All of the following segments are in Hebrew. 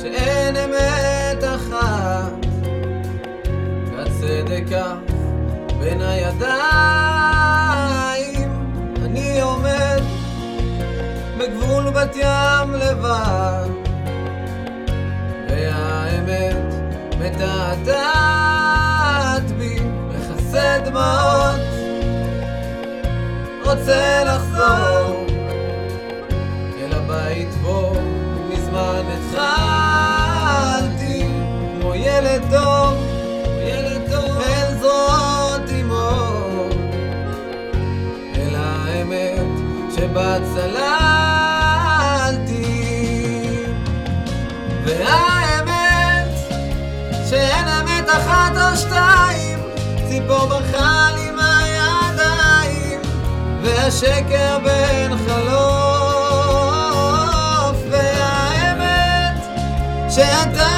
שאין אמת אחת והצדק כף בין הידיים אני עומד בגבול בת ים לבד והאמת מתעתעת בי מכסה דמעות רוצה שבה צללתי והאמת שאין אמת אחת או שתיים ציפור ברחה לי מהידיים והשקר בין חלוף והאמת שאתה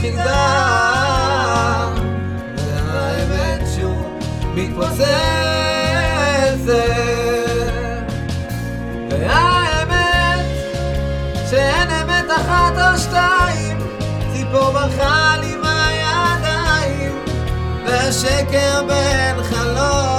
חידה והאמת שוב מתפוצצת. והאמת שאין אמת אחת או שתיים ציפור ברחה לי מהידיים והשקר בין חלוף